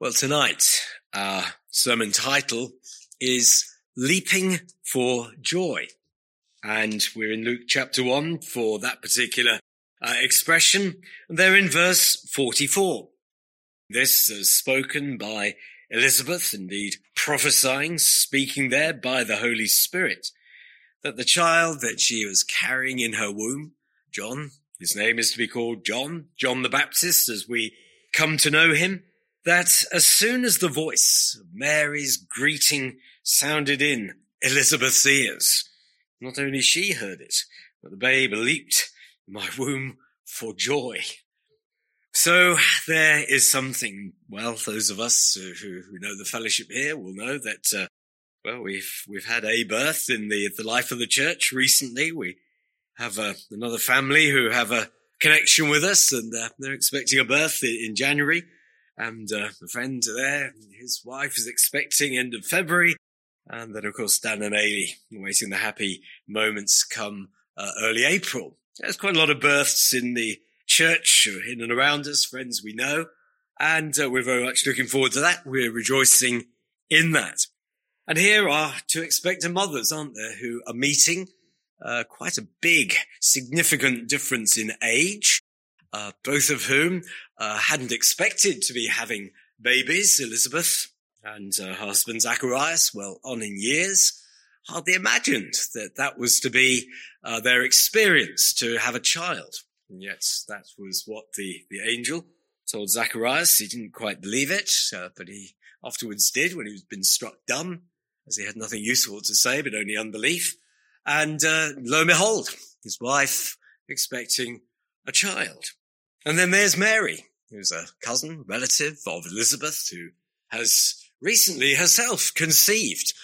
Well, tonight, our sermon title is Leaping for Joy. And we're in Luke chapter 1 for that particular uh, expression. They're in verse 44. This is spoken by Elizabeth, indeed prophesying, speaking there by the Holy Spirit, that the child that she was carrying in her womb, John, his name is to be called John, John the Baptist, as we come to know him, that as soon as the voice of Mary's greeting sounded in Elizabeth's ears, not only she heard it, but the babe leaped in my womb for joy. So there is something, well, those of us who, who know the fellowship here will know that, uh, well, we've, we've had a birth in the, the life of the church recently. We have uh, another family who have a connection with us and uh, they're expecting a birth in, in January and uh, a friend there, his wife is expecting end of February, and then of course Dan and Ailey waiting the happy moments come uh, early April. There's quite a lot of births in the church, in and around us, friends we know, and uh, we're very much looking forward to that. We're rejoicing in that. And here are two expectant mothers, aren't there, who are meeting. Uh, quite a big, significant difference in age uh, both of whom uh, hadn't expected to be having babies. Elizabeth and her husband Zacharias, well on in years, hardly imagined that that was to be uh, their experience to have a child. And yet that was what the, the angel told Zacharias. He didn't quite believe it, uh, but he afterwards did when he was been struck dumb, as he had nothing useful to say, but only unbelief. And uh, lo and behold, his wife expecting a child. And then there's Mary, who's a cousin, relative of Elizabeth, who has recently herself conceived.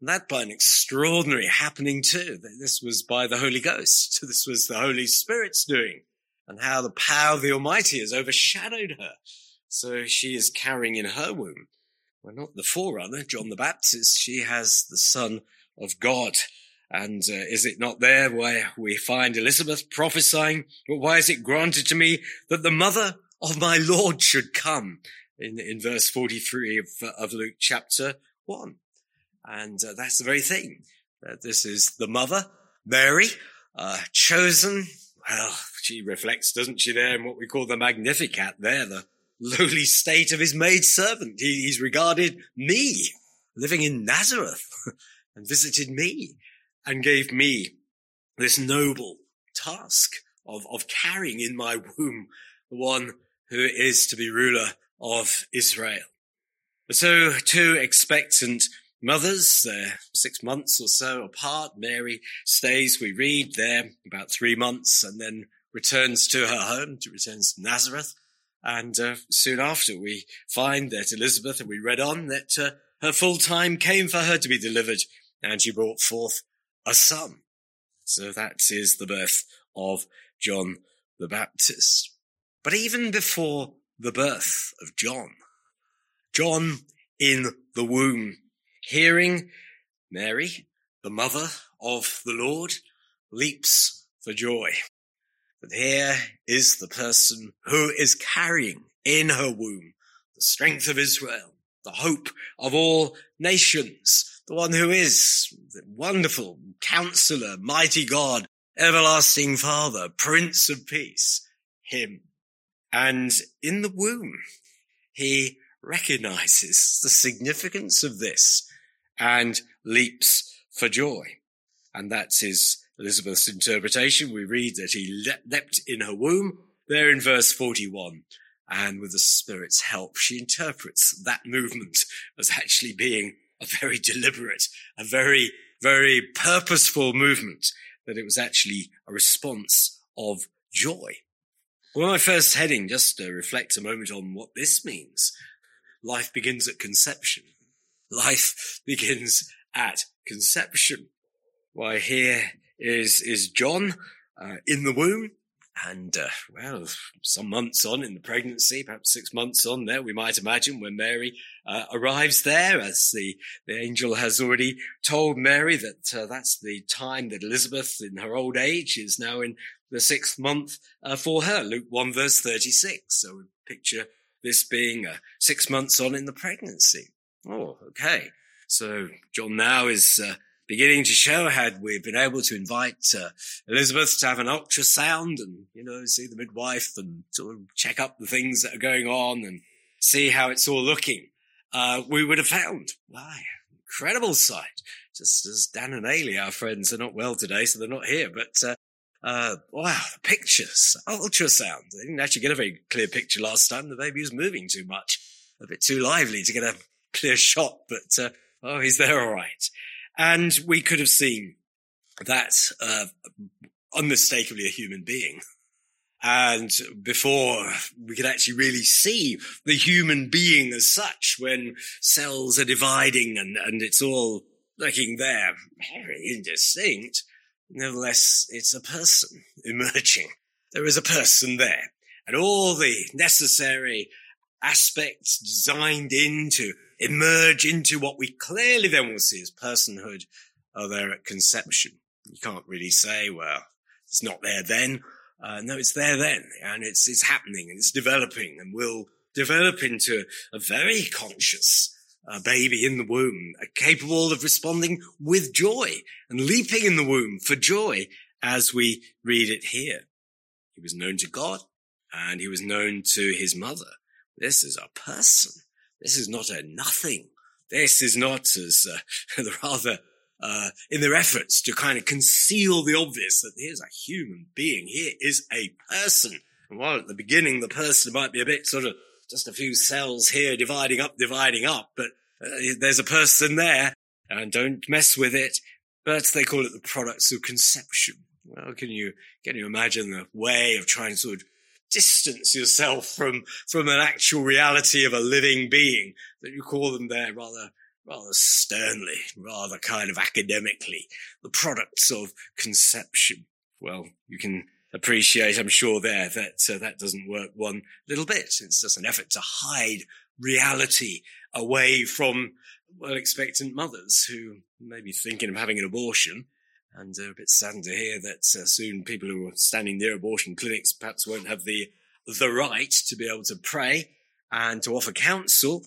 And that by an extraordinary happening too. This was by the Holy Ghost. This was the Holy Spirit's doing and how the power of the Almighty has overshadowed her. So she is carrying in her womb, well, not the forerunner, John the Baptist. She has the Son of God. And uh, is it not there where we find Elizabeth prophesying, but why is it granted to me that the mother of my Lord should come in, in verse 43 of, of Luke chapter 1? And uh, that's the very thing. Uh, this is the mother, Mary, uh, chosen. Well, she reflects, doesn't she, there in what we call the Magnificat there, the lowly state of his maid servant. He, he's regarded me living in Nazareth and visited me and gave me this noble task of, of carrying in my womb the one who is to be ruler of Israel. So two expectant mothers, they're six months or so apart. Mary stays, we read there about three months and then returns to her home, to returns to Nazareth. And uh, soon after we find that Elizabeth, and we read on, that uh, her full time came for her to be delivered and she brought forth a son. So that is the birth of John the Baptist. But even before the birth of John, John in the womb, hearing Mary, the mother of the Lord, leaps for joy. But here is the person who is carrying in her womb the strength of Israel, the hope of all nations, the one who is wonderful counselor, mighty God, everlasting father, prince of peace, him. And in the womb, he recognizes the significance of this and leaps for joy. And that's his Elizabeth's interpretation. We read that he leapt in her womb there in verse 41. And with the Spirit's help, she interprets that movement as actually being a very deliberate, a very, very purposeful movement, that it was actually a response of joy. Well, my first heading, just to reflect a moment on what this means. Life begins at conception. Life begins at conception. Why, here is, is John uh, in the womb. And, uh, well, some months on in the pregnancy, perhaps six months on there, we might imagine when Mary uh, arrives there, as the, the angel has already told Mary that uh, that's the time that Elizabeth in her old age is now in the sixth month uh, for her. Luke 1 verse 36. So we picture this being uh, six months on in the pregnancy. Oh, okay. So John now is uh, beginning to show how we've been able to invite uh, Elizabeth to have an ultrasound and, you know, see the midwife and sort of check up the things that are going on and see how it's all looking. Uh, we would have found, why, incredible sight. Just as Dan and Ailey, our friends, are not well today, so they're not here, but, uh, uh, wow, the pictures, ultrasound. They didn't actually get a very clear picture last time. The baby was moving too much, a bit too lively to get a clear shot, but, uh, oh, he's there all right. And we could have seen that, uh, unmistakably a human being. And before we could actually really see the human being as such, when cells are dividing and, and it's all looking there very indistinct, nevertheless, it's a person emerging. There is a person there and all the necessary aspects designed in to emerge into what we clearly then will see as personhood are there at conception. You can't really say, well, it's not there then. Uh, no, it's there then, and it's it's happening, and it's developing, and will develop into a very conscious uh, baby in the womb, uh, capable of responding with joy and leaping in the womb for joy, as we read it here. He was known to God, and he was known to his mother. This is a person. This is not a nothing. This is not as uh, rather uh, in their efforts to kind of conceal the obvious that here's a human being. Here is a person. And while at the beginning the person might be a bit sort of just a few cells here dividing up, dividing up, but uh, there's a person there and don't mess with it. But they call it the products of conception. Well, can you, can you imagine the way of trying to sort of distance yourself from, from an actual reality of a living being that you call them there rather rather sternly, rather kind of academically, the products of conception. Well, you can appreciate, I'm sure there, that uh, that doesn't work one little bit. It's just an effort to hide reality away from well expectant mothers who may be thinking of having an abortion and a bit saddened to hear that uh, soon people who are standing near abortion clinics perhaps won't have the the right to be able to pray and to offer counsel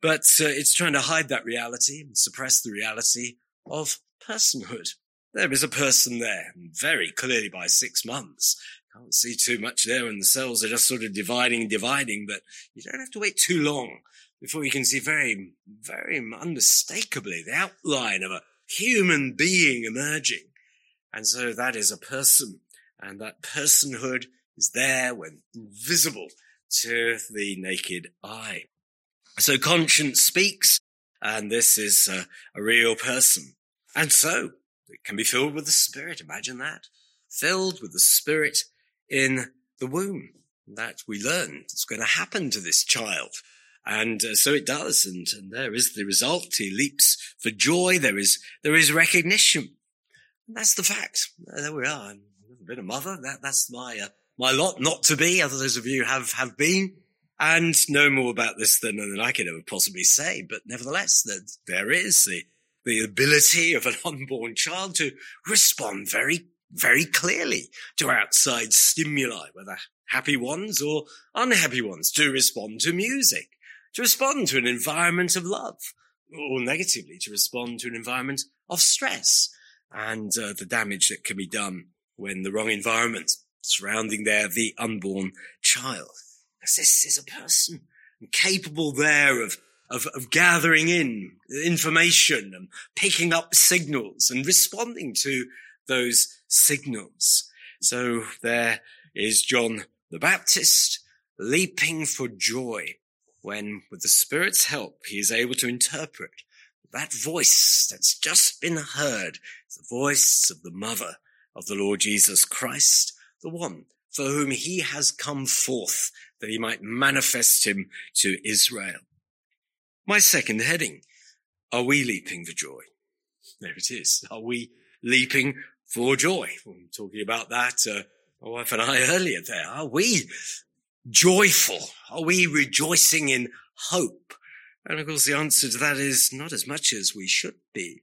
but uh, it's trying to hide that reality and suppress the reality of personhood. There is a person there, very clearly by six months. Can't see too much there, and the cells are just sort of dividing and dividing, but you don't have to wait too long before you can see very, very unmistakably the outline of a human being emerging. And so that is a person, and that personhood is there when invisible to the naked eye. So conscience speaks, and this is a, a real person. And so it can be filled with the Spirit. Imagine that. Filled with the Spirit in the womb. That we learn it's going to happen to this child. And uh, so it does. And, and, there is the result. He leaps for joy. There is, there is recognition. That's the fact. There we are. I've never been a mother. That, that's my, uh, my lot not to be. Other those of you have, have been and know more about this than, than I could ever possibly say. But nevertheless, that there is the, the ability of an unborn child to respond very, very clearly to outside stimuli, whether happy ones or unhappy ones, to respond to music, to respond to an environment of love, or negatively, to respond to an environment of stress and uh, the damage that can be done when the wrong environment surrounding there the unborn child because this is a person capable there of, of, of gathering in information and picking up signals and responding to those signals. So there is John the Baptist leaping for joy when, with the Spirit's help, he is able to interpret that voice that's just been heard, the voice of the mother of the Lord Jesus Christ, the one for whom he has come forth that he might manifest him to Israel. My second heading, are we leaping for joy? There it is. Are we leaping for joy? I'm talking about that, uh, my wife and I earlier there. Are we joyful? Are we rejoicing in hope? And of course, the answer to that is not as much as we should be.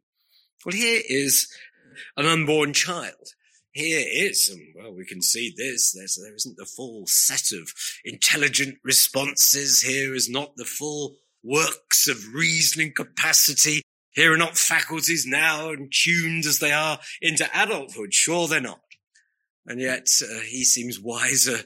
Well, here is an unborn child here is, and well, we can see this, there's, there isn't the full set of intelligent responses. Here is not the full works of reasoning capacity. Here are not faculties now and tuned as they are into adulthood. Sure, they're not. And yet uh, he seems wiser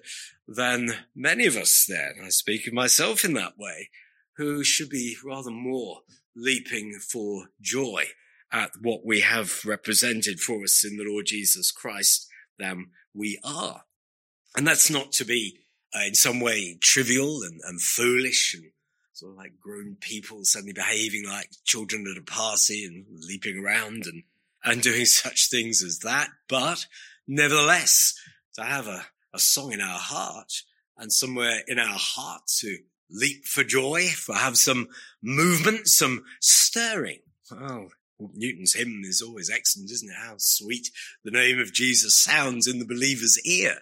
than many of us there. I speak of myself in that way, who should be rather more leaping for joy at what we have represented for us in the Lord Jesus Christ than we are. And that's not to be uh, in some way trivial and, and foolish and sort of like grown people suddenly behaving like children at a party and leaping around and, and doing such things as that. But nevertheless, to have a, a song in our heart and somewhere in our heart to leap for joy, for have some movement, some stirring. Oh, Newton's hymn is always excellent, isn't it? How sweet the name of Jesus sounds in the believer's ear.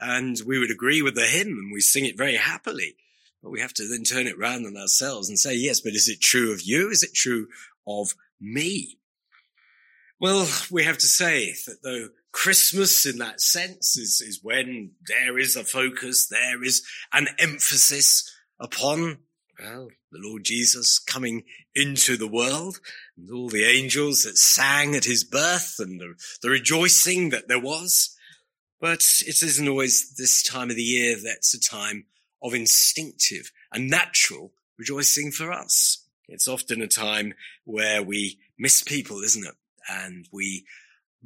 And we would agree with the hymn and we sing it very happily. But we have to then turn it round on ourselves and say, yes, but is it true of you? Is it true of me? Well, we have to say that though Christmas in that sense is, is when there is a focus, there is an emphasis upon well, the Lord Jesus coming into the world and all the angels that sang at his birth and the, the rejoicing that there was. But it isn't always this time of the year that's a time of instinctive and natural rejoicing for us. It's often a time where we miss people, isn't it? And we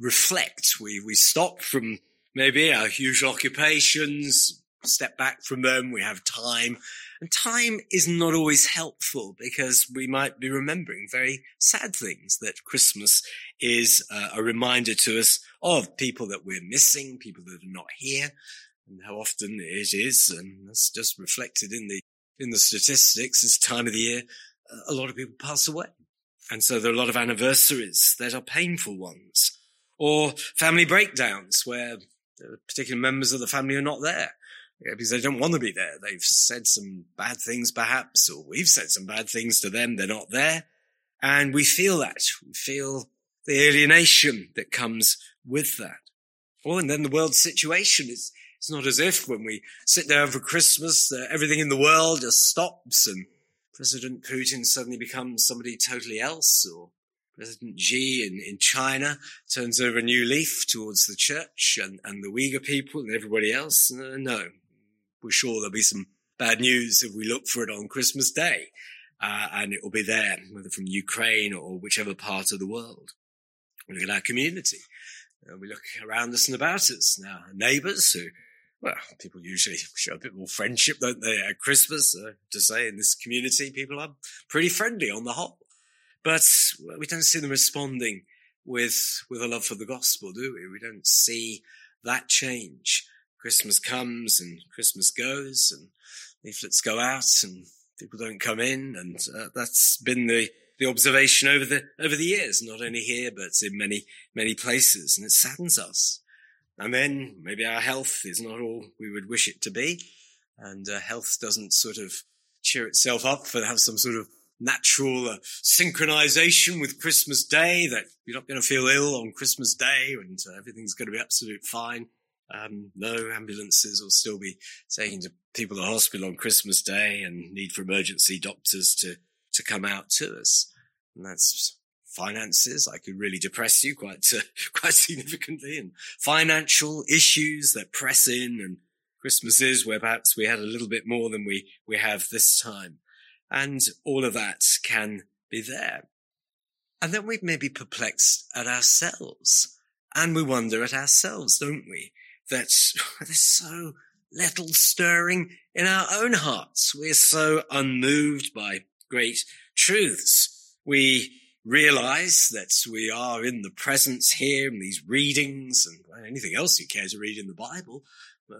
reflect. We, we stop from maybe our usual occupations, step back from them. We have time and time is not always helpful because we might be remembering very sad things that Christmas is uh, a reminder to us of people that we're missing, people that are not here and how often it is. And that's just reflected in the, in the statistics this time of the year. A lot of people pass away. And so there are a lot of anniversaries that are painful ones or family breakdowns where particular members of the family are not there because they don't want to be there. They've said some bad things perhaps, or we've said some bad things to them. They're not there. And we feel that. We feel the alienation that comes with that. Oh, and then the world situation is, it's not as if when we sit down for Christmas, uh, everything in the world just stops and President Putin suddenly becomes somebody totally else or President Xi in, in China turns over a new leaf towards the church and, and the Uyghur people and everybody else. Uh, no, we're sure there'll be some bad news if we look for it on Christmas Day. Uh, and it will be there, whether from Ukraine or whichever part of the world. We look at our community. Uh, we look around us and about us. Now, neighbours who, well, people usually show a bit more friendship, don't they, at Christmas? Uh, to say in this community, people are pretty friendly on the whole. But we don't see them responding with, with a love for the gospel, do we? We don't see that change. Christmas comes and Christmas goes and leaflets go out and people don't come in. And uh, that's been the, the observation over the, over the years, not only here, but in many, many places. And it saddens us. And then maybe our health is not all we would wish it to be. And uh, health doesn't sort of cheer itself up for have some sort of natural uh, synchronization with Christmas Day that you're not going to feel ill on Christmas Day and uh, everything's going to be absolute fine. Um, no ambulances will still be taking to people to hospital on Christmas Day and need for emergency doctors to, to come out to us. And that's finances. I could really depress you quite, uh, quite significantly and financial issues that press in and Christmases where perhaps we had a little bit more than we, we have this time. And all of that can be there. And then we may be perplexed at ourselves and we wonder at ourselves, don't we? that there's so little stirring in our own hearts. We're so unmoved by great truths. We realize that we are in the presence here in these readings and anything else you care to read in the Bible.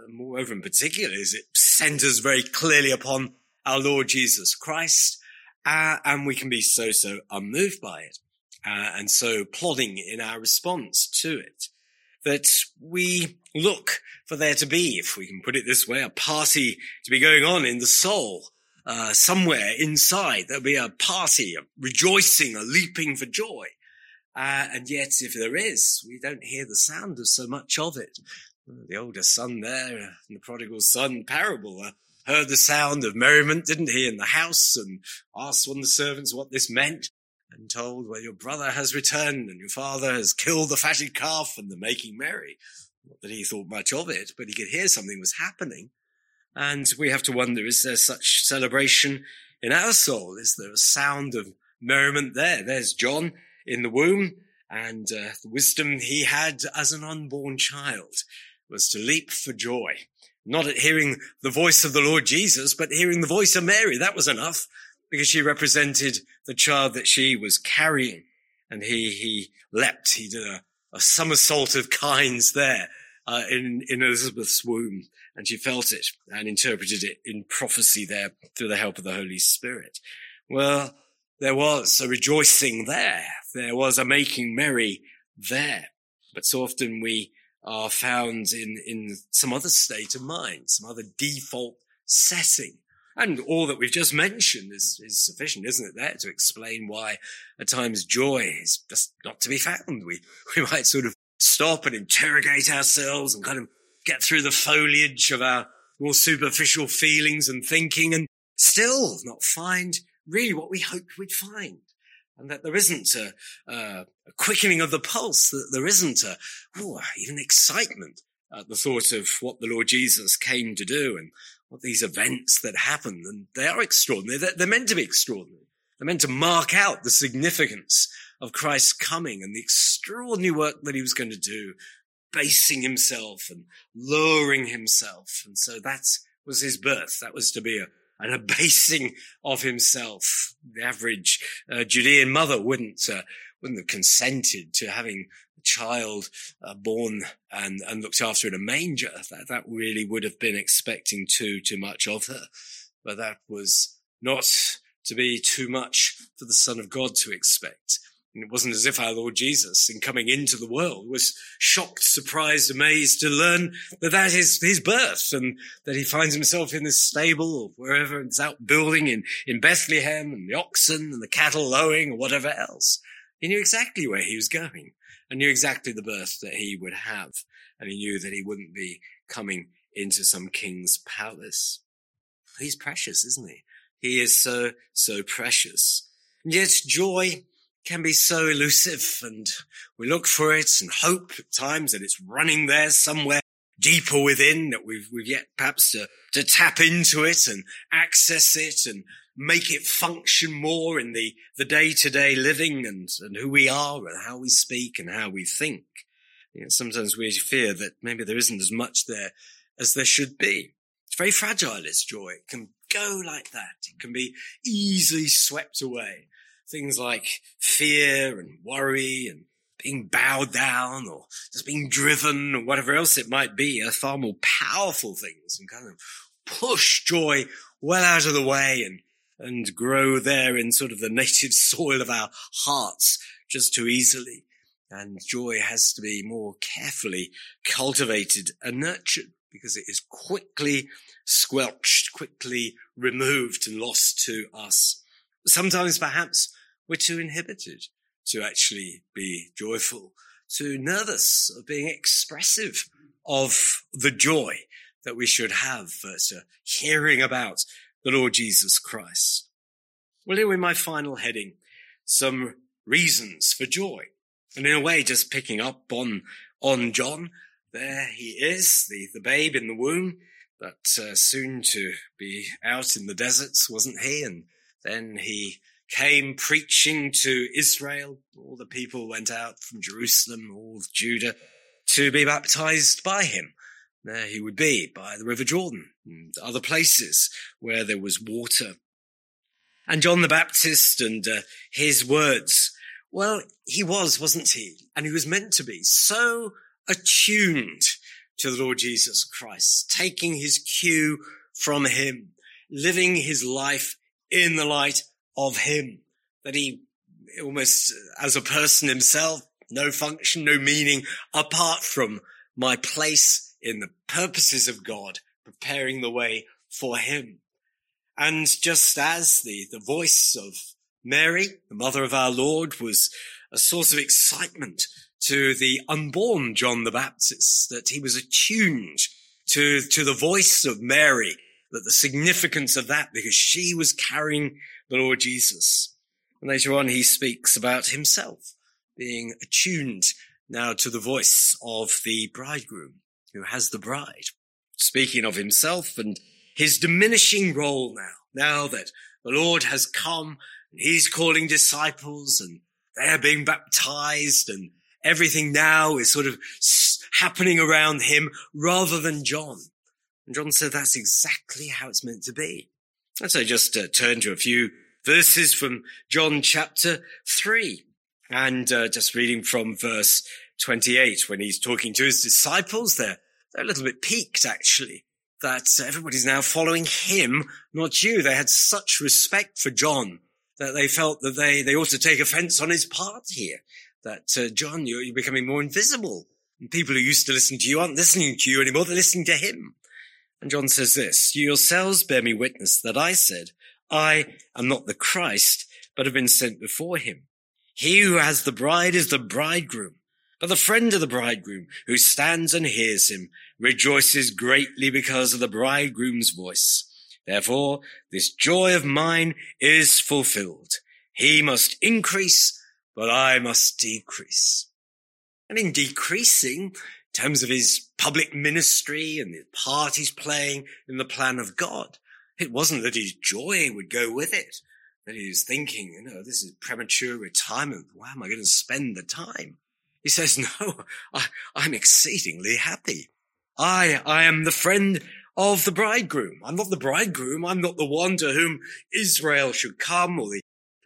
Moreover, in particular, is it centers very clearly upon our Lord Jesus Christ, uh, and we can be so, so unmoved by it, uh, and so plodding in our response to it that we look for there to be, if we can put it this way, a party to be going on in the soul. Uh, somewhere inside there'll be a party, a rejoicing, a leaping for joy. Uh, and yet, if there is, we don't hear the sound of so much of it. The older son there, uh, the prodigal son parable, uh, heard the sound of merriment, didn't he, in the house and asked one of the servants what this meant and told, well, your brother has returned and your father has killed the fatted calf and they're making merry. Not that he thought much of it, but he could hear something was happening. And we have to wonder, is there such celebration in our soul? Is there a sound of merriment there? There's John in the womb and uh, the wisdom he had as an unborn child was to leap for joy, not at hearing the voice of the Lord Jesus, but hearing the voice of Mary. That was enough because she represented the child that she was carrying. And he, he leapt, he did a, a somersault of kinds there uh, in, in Elizabeth's womb. And she felt it and interpreted it in prophecy there through the help of the Holy Spirit. Well, there was a rejoicing there. There was a making merry there. But so often we are found in, in some other state of mind, some other default setting. And all that we've just mentioned is, is sufficient, isn't it, there to explain why at times joy is just not to be found. We, we might sort of stop and interrogate ourselves and kind of get through the foliage of our more superficial feelings and thinking and still not find really what we hoped we'd find. And that there isn't a, a quickening of the pulse, that there isn't a, ooh, even excitement at the thought of what the Lord Jesus came to do and what these events that happen. And they are extraordinary. They're, they're meant to be extraordinary. They're meant to mark out the significance of Christ's coming and the extraordinary work that he was going to do, basing himself and lowering himself. And so that was his birth. That was to be a, an abasing of himself. The average uh, Judean mother wouldn't, uh, wouldn't have consented to having a child uh, born and, and looked after in a manger. That, that really would have been expecting too, too much of her. But that was not to be too much for the son of God to expect. And it wasn't as if our Lord Jesus, in coming into the world, was shocked, surprised, amazed to learn that that is his birth and that he finds himself in this stable or wherever it's out building in, in Bethlehem and the oxen and the cattle lowing or whatever else. He knew exactly where he was going and knew exactly the birth that he would have. And he knew that he wouldn't be coming into some king's palace. He's precious, isn't he? He is so, so precious. And yet joy can be so elusive and we look for it and hope at times that it's running there somewhere deeper within that we've, we've yet perhaps to, to tap into it and access it and make it function more in the, the day-to-day living and, and who we are and how we speak and how we think. You know, sometimes we fear that maybe there isn't as much there as there should be. It's very fragile, this joy. It can go like that. It can be easily swept away. Things like fear and worry and being bowed down or just being driven or whatever else it might be are far more powerful things and kind of push joy well out of the way and and grow there in sort of the native soil of our hearts just too easily. And joy has to be more carefully cultivated and nurtured because it is quickly squelched, quickly removed and lost to us. Sometimes perhaps we're too inhibited to actually be joyful, too nervous of being expressive of the joy that we should have for uh, hearing about the Lord Jesus Christ. Well, here in my final heading, some reasons for joy. And in a way, just picking up on, on John, there he is, the, the babe in the womb, but uh, soon to be out in the deserts, wasn't he? And then he came preaching to Israel. All the people went out from Jerusalem, all of Judah, to be baptized by him. There he would be by the River Jordan and other places where there was water. And John the Baptist and uh, his words, well, he was, wasn't he? And he was meant to be so attuned to the Lord Jesus Christ, taking his cue from him, living his life in the light of him, that he almost as a person himself, no function, no meaning apart from my place in the purposes of God, preparing the way for him. And just as the, the voice of Mary, the mother of our Lord, was a source of excitement to the unborn John the Baptist, that he was attuned to, to the voice of Mary, that the significance of that because she was carrying the Lord Jesus. And later on, he speaks about himself being attuned now to the voice of the bridegroom who has the bride. Speaking of himself and his diminishing role now, now that the Lord has come and he's calling disciples and they're being baptized and everything now is sort of happening around him rather than John. And John said that's exactly how it's meant to be. And so just uh, turn to a few verses from John chapter three and uh, just reading from verse 28 when he's talking to his disciples. They're, they're a little bit piqued actually that everybody's now following him, not you. They had such respect for John that they felt that they, they ought to take offense on his part here. That, uh, John, you're, you're becoming more invisible. And people who used to listen to you aren't listening to you anymore. They're listening to him. And John says this, you yourselves bear me witness that I said, I am not the Christ, but have been sent before him. He who has the bride is the bridegroom. But the friend of the bridegroom who stands and hears him rejoices greatly because of the bridegroom's voice. Therefore, this joy of mine is fulfilled. He must increase, but I must decrease. And in decreasing, terms of his public ministry and the part he's playing in the plan of God, it wasn't that his joy would go with it, that he was thinking, you know, this is premature retirement. Why am I going to spend the time? He says, no, I, I'm exceedingly happy. I, I am the friend of the bridegroom. I'm not the bridegroom. I'm not the one to whom Israel should come or the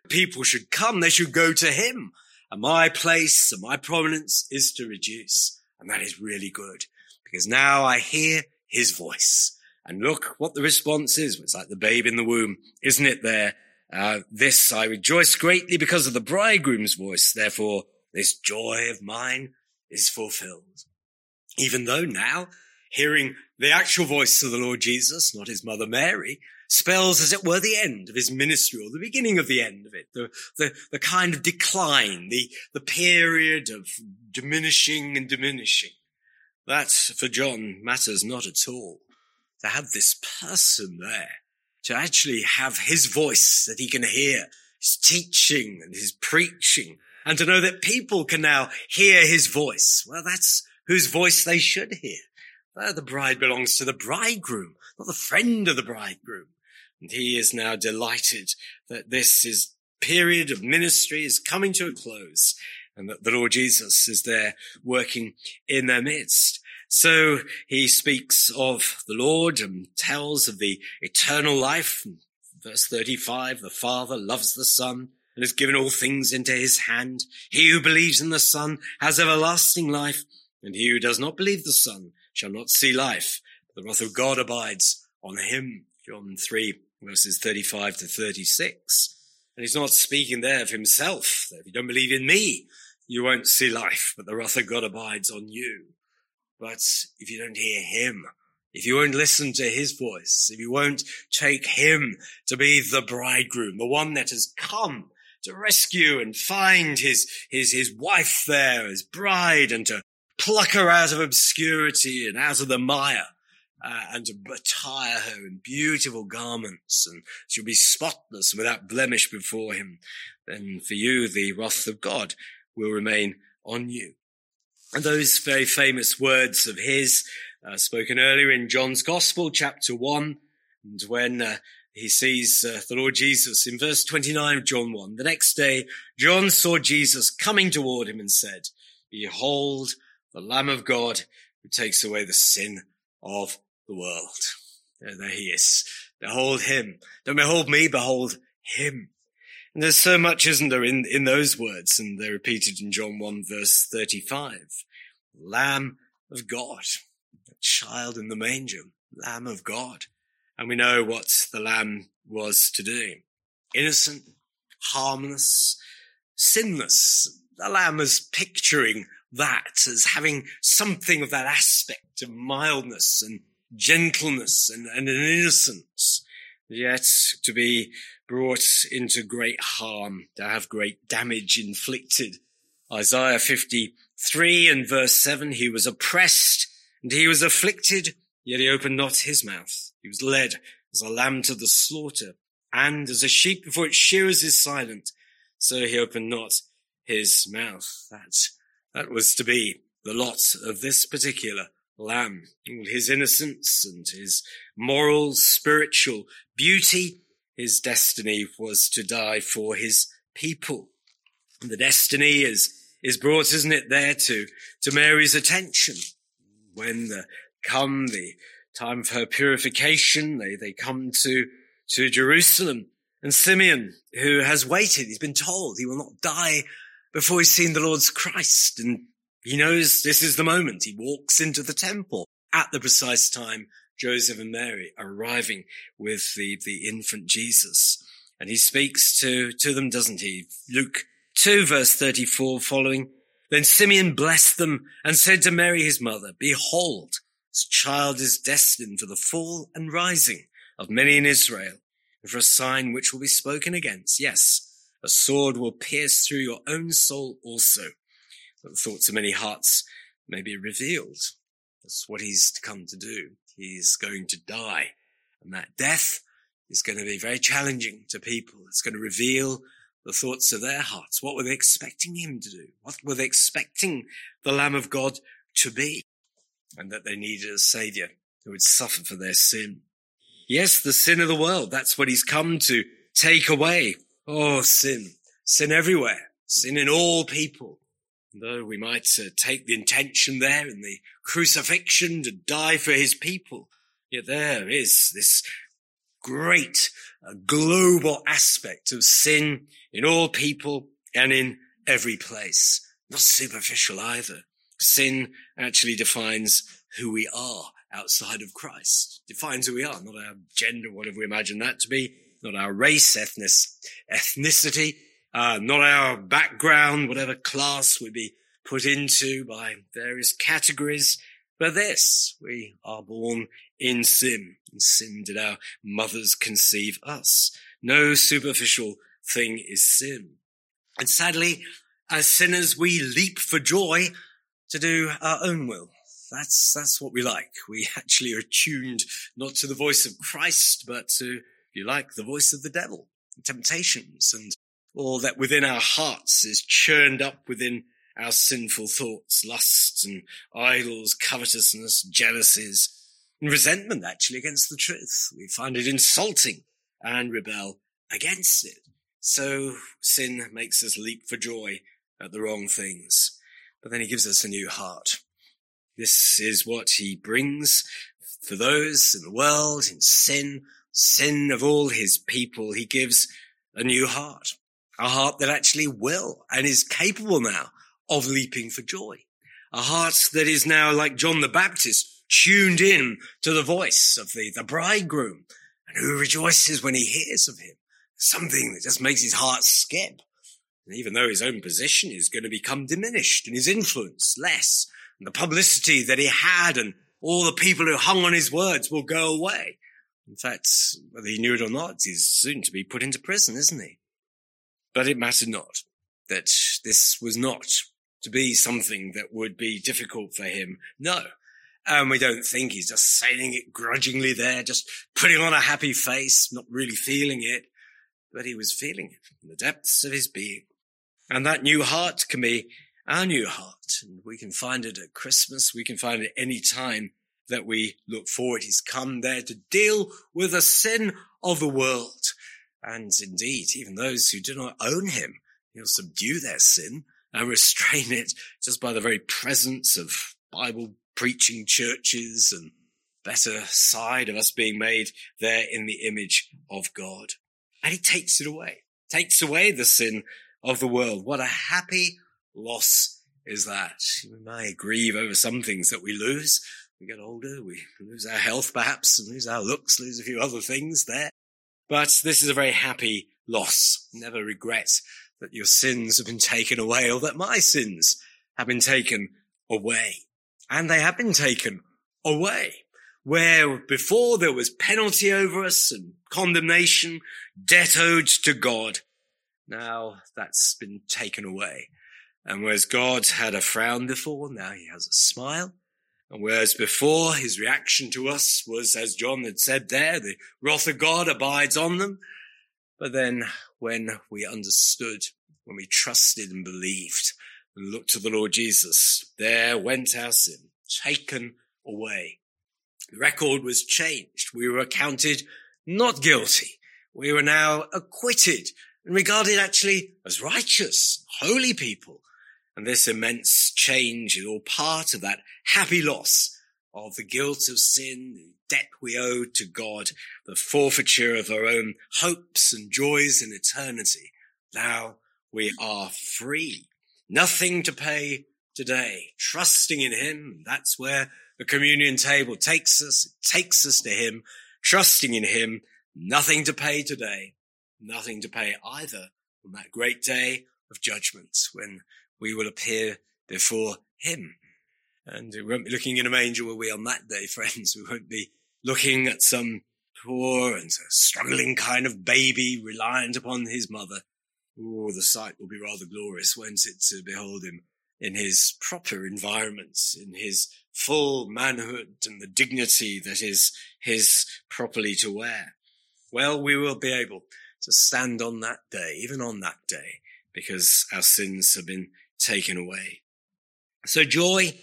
people should come. They should go to him. And my place and my prominence is to reduce. And that is really good because now I hear his voice. And look what the response is. It's like the babe in the womb, isn't it there? Uh, this I rejoice greatly because of the bridegroom's voice. Therefore, this joy of mine is fulfilled. Even though now hearing the actual voice of the Lord Jesus, not his mother Mary, spells, as it were, the end of his ministry or the beginning of the end of it, the, the, the kind of decline, the, the period of diminishing and diminishing. That, for John, matters not at all. To have this person there, to actually have his voice that he can hear, his teaching and his preaching, and to know that people can now hear his voice. Well, that's whose voice they should hear. The bride belongs to the bridegroom, not the friend of the bridegroom. And he is now delighted that this is period of ministry is coming to a close and that the Lord Jesus is there working in their midst. So he speaks of the Lord and tells of the eternal life. Verse 35, the Father loves the Son and has given all things into his hand. He who believes in the Son has everlasting life, and he who does not believe the Son shall not see life. The wrath of God abides on him. John 3 verses 35 to 36. And he's not speaking there of himself. If you don't believe in me, you won't see life, but the wrath of God abides on you. But if you don't hear him, if you won't listen to his voice, if you won't take him to be the bridegroom, the one that has come to rescue and find his, his, his wife there his bride and to pluck her out of obscurity and out of the mire. Uh, and to attire her in beautiful garments, and she'll be spotless without blemish before him. Then for you, the wrath of God will remain on you. And those very famous words of his, uh, spoken earlier in John's Gospel, chapter one, and when uh, he sees uh, the Lord Jesus in verse 29 of John 1. The next day, John saw Jesus coming toward him and said, Behold, the Lamb of God who takes away the sin of the world. There, he is. Behold him. Don't behold me, behold him. And there's so much, isn't there, in, in those words, and they're repeated in John 1 verse 35. Lamb of God, a child in the manger, Lamb of God. And we know what the Lamb was to do. Innocent, harmless, sinless. The Lamb is picturing that as having something of that aspect of mildness and gentleness and, and an innocence, yet to be brought into great harm, to have great damage inflicted Isaiah 53 and verse 7, he was oppressed and he was afflicted, yet he opened not his mouth. He was led as a lamb to the slaughter, and as a sheep before its shearers is silent, so he opened not his mouth. That, that was to be the lot of this particular lamb. All his innocence and his moral, spiritual beauty, his destiny was to die for his people. And the destiny is, is brought, isn't it, there to, to Mary's attention. When the, come the time of her purification, they, they come to, to Jerusalem. And Simeon, who has waited, he's been told he will not die before he's seen the Lord's Christ. And he knows this is the moment. He walks into the temple at the precise time Joseph and Mary are arriving with the, the infant Jesus. And he speaks to, to them, doesn't he? Luke 2 verse 34 following. Then Simeon blessed them and said to Mary his mother, behold, this child is destined for the fall and rising of many in Israel and for a sign which will be spoken against. Yes, a sword will pierce through your own soul also. But the thoughts of many hearts may be revealed. That's what he's come to do. He's going to die. And that death is going to be very challenging to people. It's going to reveal the thoughts of their hearts. What were they expecting him to do? What were they expecting the Lamb of God to be? And that they needed a savior who would suffer for their sin. Yes, the sin of the world. That's what he's come to take away. Oh, sin. Sin everywhere. Sin in all people. Though we might uh, take the intention there in the crucifixion to die for his people, yet there is this great uh, global aspect of sin in all people and in every place. Not superficial either. Sin actually defines who we are outside of Christ. Defines who we are, not our gender, whatever we imagine that to be, not our race, ethnic, ethnicity, uh, not our background, whatever class we be put into by various categories. But this, we are born in sin. In sin did our mothers conceive us. No superficial thing is sin. And sadly, as sinners, we leap for joy to do our own will. That's, that's what we like. We actually are tuned not to the voice of Christ, but to, if you like, the voice of the devil, temptations and all that within our hearts is churned up within our sinful thoughts, lusts and idols, covetousness, jealousies, and resentment actually against the truth. We find it insulting and rebel against it. So sin makes us leap for joy at the wrong things. But then he gives us a new heart. This is what he brings for those in the world in sin, sin of all his people. He gives a new heart, a heart that actually will and is capable now of leaping for joy. A heart that is now like John the Baptist, tuned in to the voice of the, the bridegroom and who rejoices when he hears of him something that just makes his heart skip. And even though his own position is going to become diminished and his influence less, and the publicity that he had and all the people who hung on his words will go away. In fact, whether he knew it or not, he's soon to be put into prison, isn't he? But it mattered not that this was not to be something that would be difficult for him. No. And we don't think he's just saying it grudgingly there, just putting on a happy face, not really feeling it but he was feeling it from the depths of his being. And that new heart can be our new heart. And we can find it at Christmas. We can find it any time that we look forward. He's come there to deal with the sin of the world. And indeed, even those who do not own him, he'll subdue their sin and restrain it just by the very presence of Bible preaching churches and better side of us being made there in the image of God and he takes it away, takes away the sin of the world. What a happy loss is that. We may grieve over some things that we lose. We get older, we lose our health perhaps, and lose our looks, lose a few other things there. But this is a very happy loss. Never regret that your sins have been taken away or that my sins have been taken away. And they have been taken away where before there was penalty over us and condemnation, debt owed to God. Now that's been taken away. And whereas God had a frown before, now he has a smile. And whereas before his reaction to us was, as John had said there, the wrath of God abides on them. But then when we understood, when we trusted and believed and looked to the Lord Jesus, there went our sin, taken away. The record was changed. We were accounted not guilty. We were now acquitted and regarded actually as righteous, holy people. And this immense change is all part of that happy loss of the guilt of sin, the debt we owe to God, the forfeiture of our own hopes and joys in eternity. Now we are free. Nothing to pay today. Trusting in Him. That's where the communion table takes us. It takes us to Him. Trusting in Him. Nothing to pay today. Nothing to pay either on that great day of judgment when we will appear before him. And we won't be looking in a manger, will we, on that day, friends? We won't be looking at some poor and struggling kind of baby reliant upon his mother. Oh, the sight will be rather glorious, won't it, to behold him in his proper environments, in his full manhood and the dignity that is his properly to wear. Well, we will be able to stand on that day, even on that day, because our sins have been taken away. So joy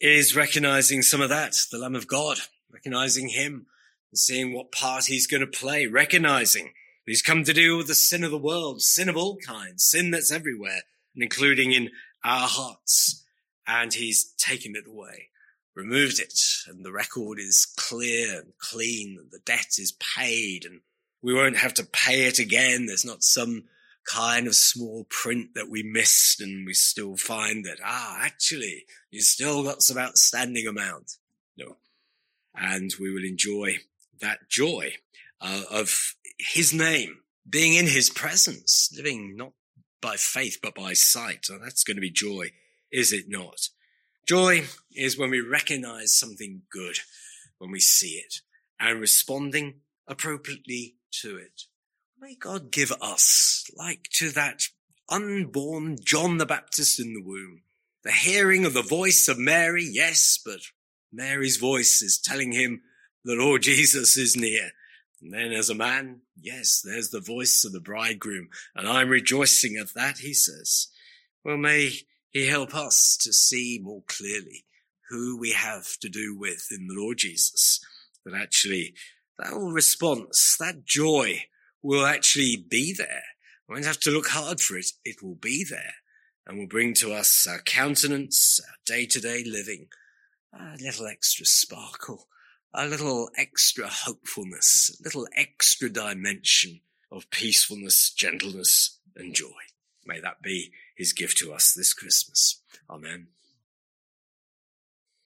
is recognizing some of that, the Lamb of God, recognizing him and seeing what part he's going to play, recognizing he's come to deal with the sin of the world, sin of all kinds, sin that's everywhere, and including in our hearts. And he's taken it away, removed it, and the record is clear and clean, the debt is paid, and we won't have to pay it again. There's not some kind of small print that we missed and we still find that, ah, actually, you still got some outstanding amount. No. And we will enjoy that joy uh, of his name, being in his presence, living not by faith, but by sight. So that's going to be joy, is it not? Joy is when we recognize something good, when we see it and responding appropriately to it. May God give us, like to that unborn John the Baptist in the womb, the hearing of the voice of Mary, yes, but Mary's voice is telling him the Lord Jesus is near. And then as a man, yes, there's the voice of the bridegroom, and I'm rejoicing at that, he says. Well, may he help us to see more clearly who we have to do with in the Lord Jesus, that actually that whole response, that joy will actually be there. We won't have to look hard for it. It will be there and will bring to us our countenance, our day to day living, a little extra sparkle, a little extra hopefulness, a little extra dimension of peacefulness, gentleness and joy. May that be his gift to us this Christmas. Amen.